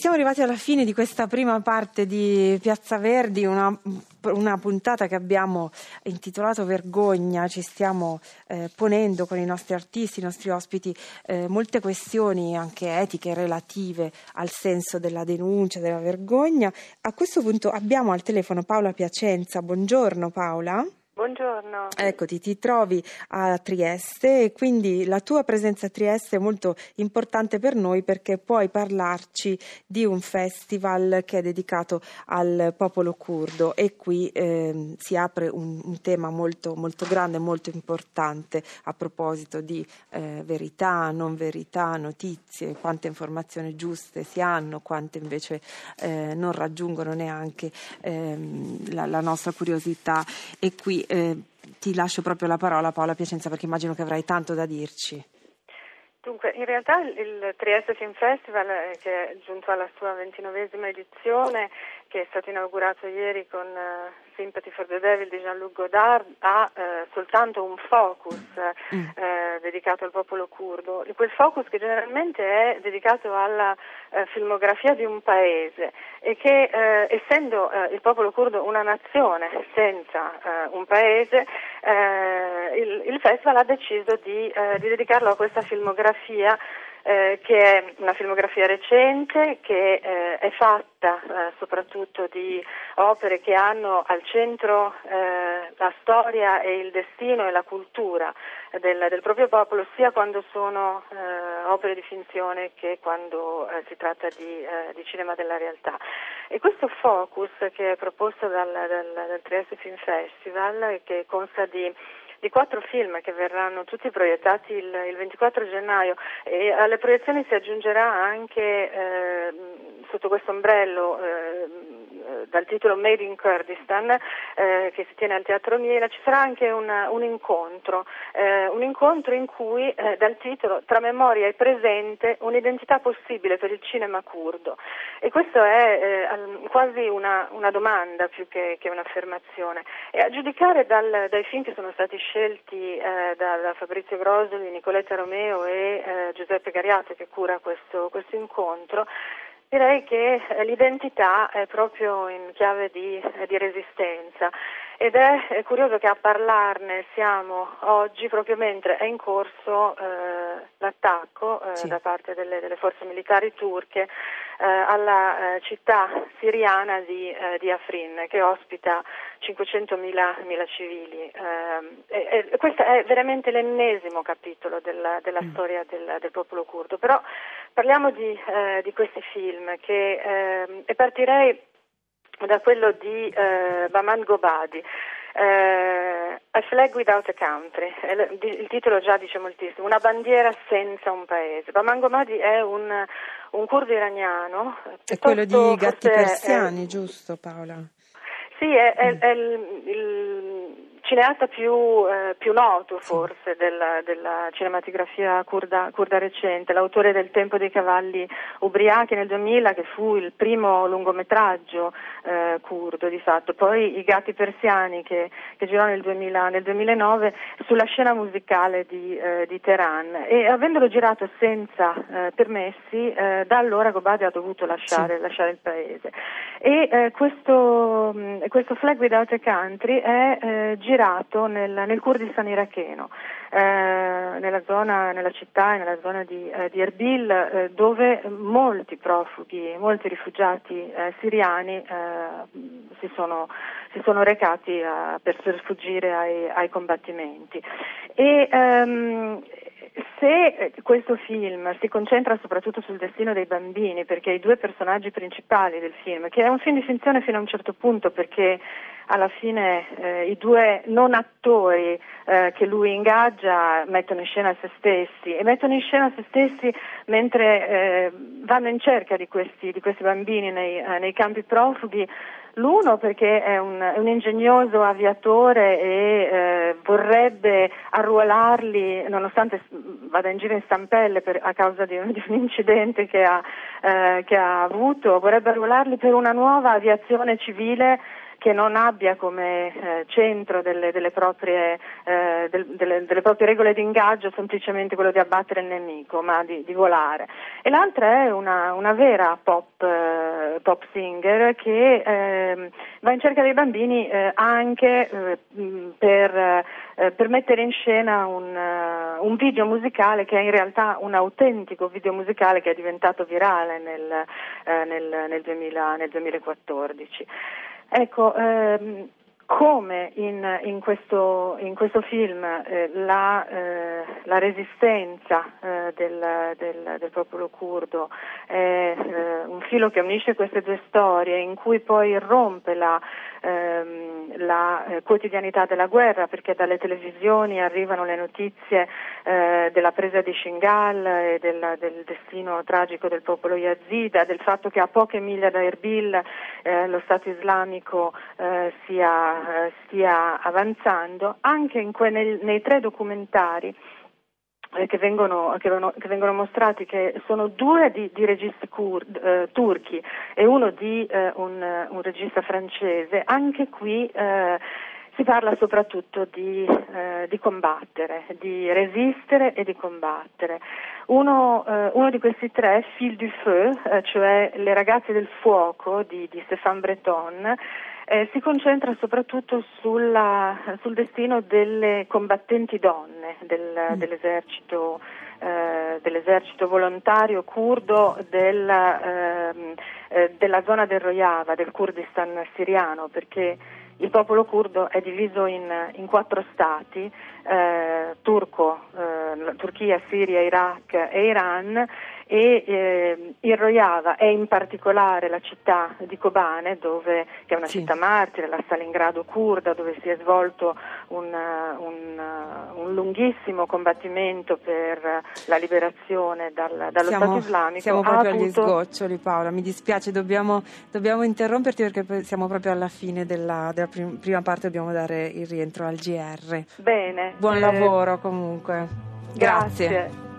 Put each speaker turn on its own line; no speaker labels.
siamo arrivati alla fine di questa prima parte di Piazza Verdi, una, una puntata che abbiamo intitolato Vergogna. Ci stiamo eh, ponendo con i nostri artisti, i nostri ospiti, eh, molte questioni anche etiche relative al senso della denuncia, della vergogna. A questo punto abbiamo al telefono Paola Piacenza. Buongiorno Paola.
Buongiorno.
Eccoti, ti trovi a Trieste e quindi la tua presenza a Trieste è molto importante per noi perché puoi parlarci di un festival che è dedicato al popolo curdo e qui eh, si apre un, un, tema molto, molto grande, molto importante a proposito di eh, verità, non verità, notizie, quante informazioni giuste si hanno, quante invece eh, non raggiungono neanche ehm, la, la nostra curiosità e qui eh, ti lascio proprio la parola Paola Piacenza perché immagino che avrai tanto da dirci.
Dunque, in realtà il Trieste Film Festival, eh, che è giunto alla sua ventinovesima edizione, che è stato inaugurato ieri con uh, Sympathy for the Devil di Jean-Luc Godard, ha uh, soltanto un focus mm. uh, dedicato al popolo curdo, quel focus che generalmente è dedicato alla filmografia di un paese e che essendo il popolo curdo una nazione senza un paese, il, il, festival ha deciso di, di dedicarlo a questa filmografia eh, che è una filmografia recente, che eh, è fatta eh, soprattutto di opere che hanno al centro eh, la storia e il destino e la cultura del, del proprio popolo, sia quando sono eh, opere di finzione che quando si tratta di, di, cinema della realtà. E questo focus che è proposto dal, dal, dal Trieste Film Festival, che consta di di quattro film che verranno tutti proiettati il, il 24 gennaio. E alle proiezioni si aggiungerà anche eh, sotto questo ombrello eh, dal titolo Made in Kurdistan eh, che si tiene al Teatro Miela ci sarà anche una, un incontro, eh, un incontro in cui eh, dal titolo Tra memoria e presente un'identità possibile per il cinema curdo. E questo è eh, quasi una, una, domanda più che, che, un'affermazione. E a giudicare dal, dai film che sono stati scelti eh, da, da, Fabrizio Grosoli, Nicoletta Romeo e eh, Giuseppe Gariato che cura questo, questo incontro Direi che eh, l'identità è proprio in chiave di, eh, di resistenza ed è, è, curioso che a parlarne siamo oggi proprio mentre è in corso eh, l'attacco eh, sì. da parte delle, delle, forze militari turche eh, alla eh, città siriana di, di, Afrin che ospita 500.000 civili. E, e questo è veramente l'ennesimo capitolo della, della mm. storia del, del popolo curdo. Però Parliamo di, eh, di questi film che, eh, e partirei da quello di eh, Baman Gobadi. Uh, a Flag Without a Country, il titolo già dice moltissimo, una bandiera senza un paese. Baman Gobadi è un, un curdo iraniano.
È quello di Gatti Persiani, è, giusto Paola?
Sì, è, è, è il, il cineasta più, eh, più noto forse della, della cinematografia curda, curda, recente, l'autore del Tempo dei cavalli ubriachi nel 2000 che fu il primo lungometraggio eh, curdo di fatto, poi I gatti persiani che, che girò nel, 2000, nel, 2009 sulla scena musicale di, eh, di, Teheran. E avendolo girato senza eh, permessi eh, da allora Gobadi ha dovuto lasciare, sì. lasciare il paese. E eh, questo, questo, Flag Without a Country è girato girato nel, nel Kurdistan iracheno, eh, nella, zona, nella città e nella zona di, eh, di Erbil, eh, dove molti profughi, molti rifugiati eh, siriani eh, si sono, si, sono, recati eh, per sfuggire ai, ai combattimenti. E, ehm, se questo film si concentra soprattutto sul destino dei bambini, perché i due personaggi principali del film, che è un film di finzione fino a un certo punto perché alla fine eh, i due non attori eh, che lui ingaggia mettono in scena se stessi e mettono in scena se stessi mentre eh, vanno in cerca di questi, di questi bambini nei, eh, nei, campi profughi. L'uno perché è un, è un ingegnoso aviatore e eh, vorrebbe arruolarli, nonostante vada in giro in stampelle per, a causa di un, di un incidente che ha, eh, che ha avuto, vorrebbe arruolarli per una nuova aviazione civile che non abbia come eh, centro delle, delle, proprie, eh, del, delle, delle, proprie, regole di ingaggio semplicemente quello di abbattere il nemico, ma di, di volare. E l'altra è una, una vera pop, eh, pop, singer che ehm, va in cerca dei bambini eh, anche eh, per, per, mettere in scena un, un, video musicale che è in realtà un autentico video musicale che è diventato virale nel, nel, nel, 2000, nel 2014. Ecco, ehm, come in, in, questo, in, questo, film eh, la, eh, la, resistenza eh, del, del, del, popolo curdo è eh, un filo che unisce queste due storie, in cui poi rompe la, ehm, la eh, quotidianità della guerra, perché dalle televisioni arrivano le notizie eh, della presa di Shingal e del, del, destino tragico del popolo Yazida, del fatto che a poche miglia da Erbil lo Stato islamico sia eh, stia avanzando, anche que- nel, nei tre documentari eh, che, vengono, che, vengono, che, vengono, mostrati, che sono due di, di registi kurd, eh, turchi e uno di eh, un, un, regista francese, anche qui eh, si parla soprattutto di, eh, di, combattere, di resistere e di combattere. Uno, eh, uno di questi tre, Fil du Feu, eh, cioè Le ragazze del fuoco di, di Stéphane Breton, eh, si concentra soprattutto sulla, sul destino delle combattenti donne del, mm. dell'esercito, eh, dell'esercito, volontario curdo del, ehm, eh, della zona del Rojava, del Kurdistan siriano, perché il popolo curdo è diviso in, in quattro stati, eh, Turco, eh, Turchia, Siria, Iraq e Iran e eh, il Rojava è in particolare la città di Kobane, dove, che è una sì. città martire, la Stalingrado kurda, dove si è svolto un, un, un lunghissimo combattimento per la liberazione dal, dallo
siamo,
Stato islamico.
Siamo proprio avuto... agli sgoccioli Paola, mi dispiace, dobbiamo, dobbiamo, interromperti perché siamo proprio alla fine della, della prima parte, dobbiamo dare il rientro al GR.
Bene.
Buon eh... lavoro comunque.
Grazie. Grazie.